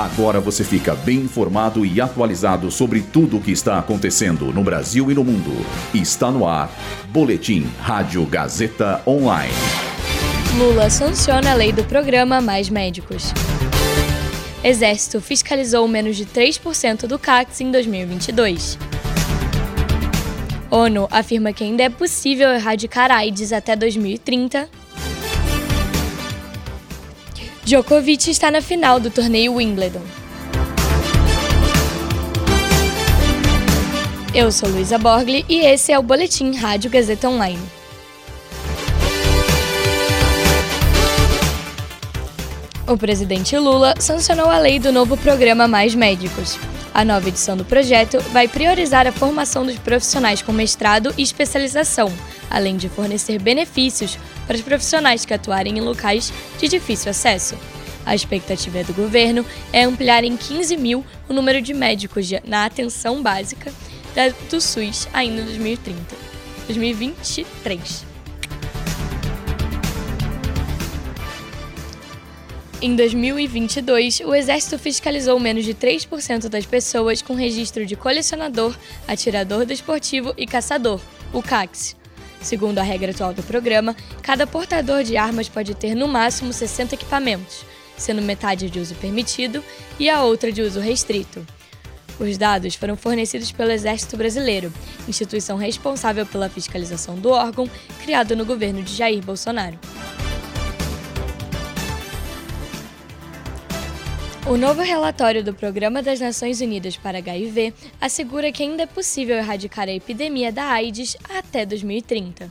Agora você fica bem informado e atualizado sobre tudo o que está acontecendo no Brasil e no mundo. Está no ar. Boletim Rádio Gazeta Online. Lula sanciona a lei do programa Mais Médicos. Exército fiscalizou menos de 3% do CACs em 2022. ONU afirma que ainda é possível erradicar AIDS até 2030 Djokovic está na final do torneio Wimbledon. Eu sou Luísa Borgli e esse é o Boletim Rádio Gazeta Online. O presidente Lula sancionou a lei do novo programa Mais Médicos. A nova edição do projeto vai priorizar a formação dos profissionais com mestrado e especialização, além de fornecer benefícios para os profissionais que atuarem em locais de difícil acesso. A expectativa do governo é ampliar em 15 mil o número de médicos na atenção básica do SUS ainda em 2030. 2023. Em 2022, o Exército fiscalizou menos de 3% das pessoas com registro de colecionador, atirador desportivo e caçador, o CACS. Segundo a regra atual do programa, cada portador de armas pode ter no máximo 60 equipamentos, sendo metade de uso permitido e a outra de uso restrito. Os dados foram fornecidos pelo Exército Brasileiro, instituição responsável pela fiscalização do órgão criado no governo de Jair Bolsonaro. O novo relatório do Programa das Nações Unidas para HIV assegura que ainda é possível erradicar a epidemia da AIDS até 2030.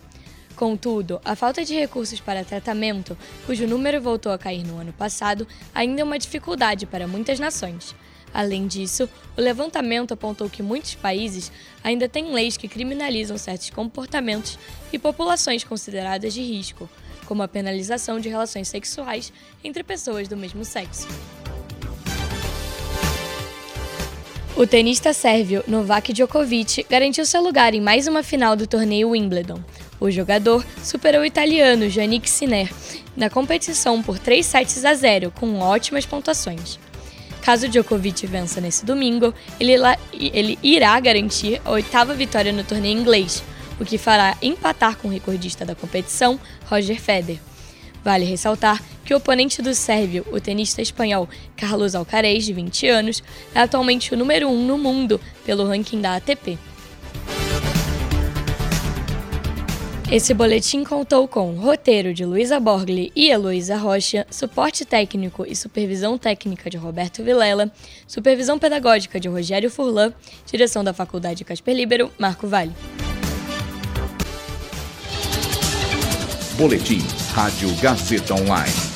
Contudo, a falta de recursos para tratamento, cujo número voltou a cair no ano passado, ainda é uma dificuldade para muitas nações. Além disso, o levantamento apontou que muitos países ainda têm leis que criminalizam certos comportamentos e populações consideradas de risco, como a penalização de relações sexuais entre pessoas do mesmo sexo. O tenista sérvio Novak Djokovic garantiu seu lugar em mais uma final do torneio Wimbledon. O jogador superou o italiano Yannick Sinner na competição por 3 sets a 0, com ótimas pontuações. Caso Djokovic vença nesse domingo, ele, ele irá garantir a oitava vitória no torneio inglês, o que fará empatar com o recordista da competição, Roger Federer. Vale ressaltar que o oponente do sérvio, o tenista espanhol Carlos Alcaraz, de 20 anos, é atualmente o número 1 um no mundo pelo ranking da ATP. Esse boletim contou com roteiro de Luísa Borgli e Heloísa Rocha, suporte técnico e supervisão técnica de Roberto Vilela, supervisão pedagógica de Rogério Furlan, direção da Faculdade Casper Libero, Marco Vale. Boletim Rádio Gazeta Online.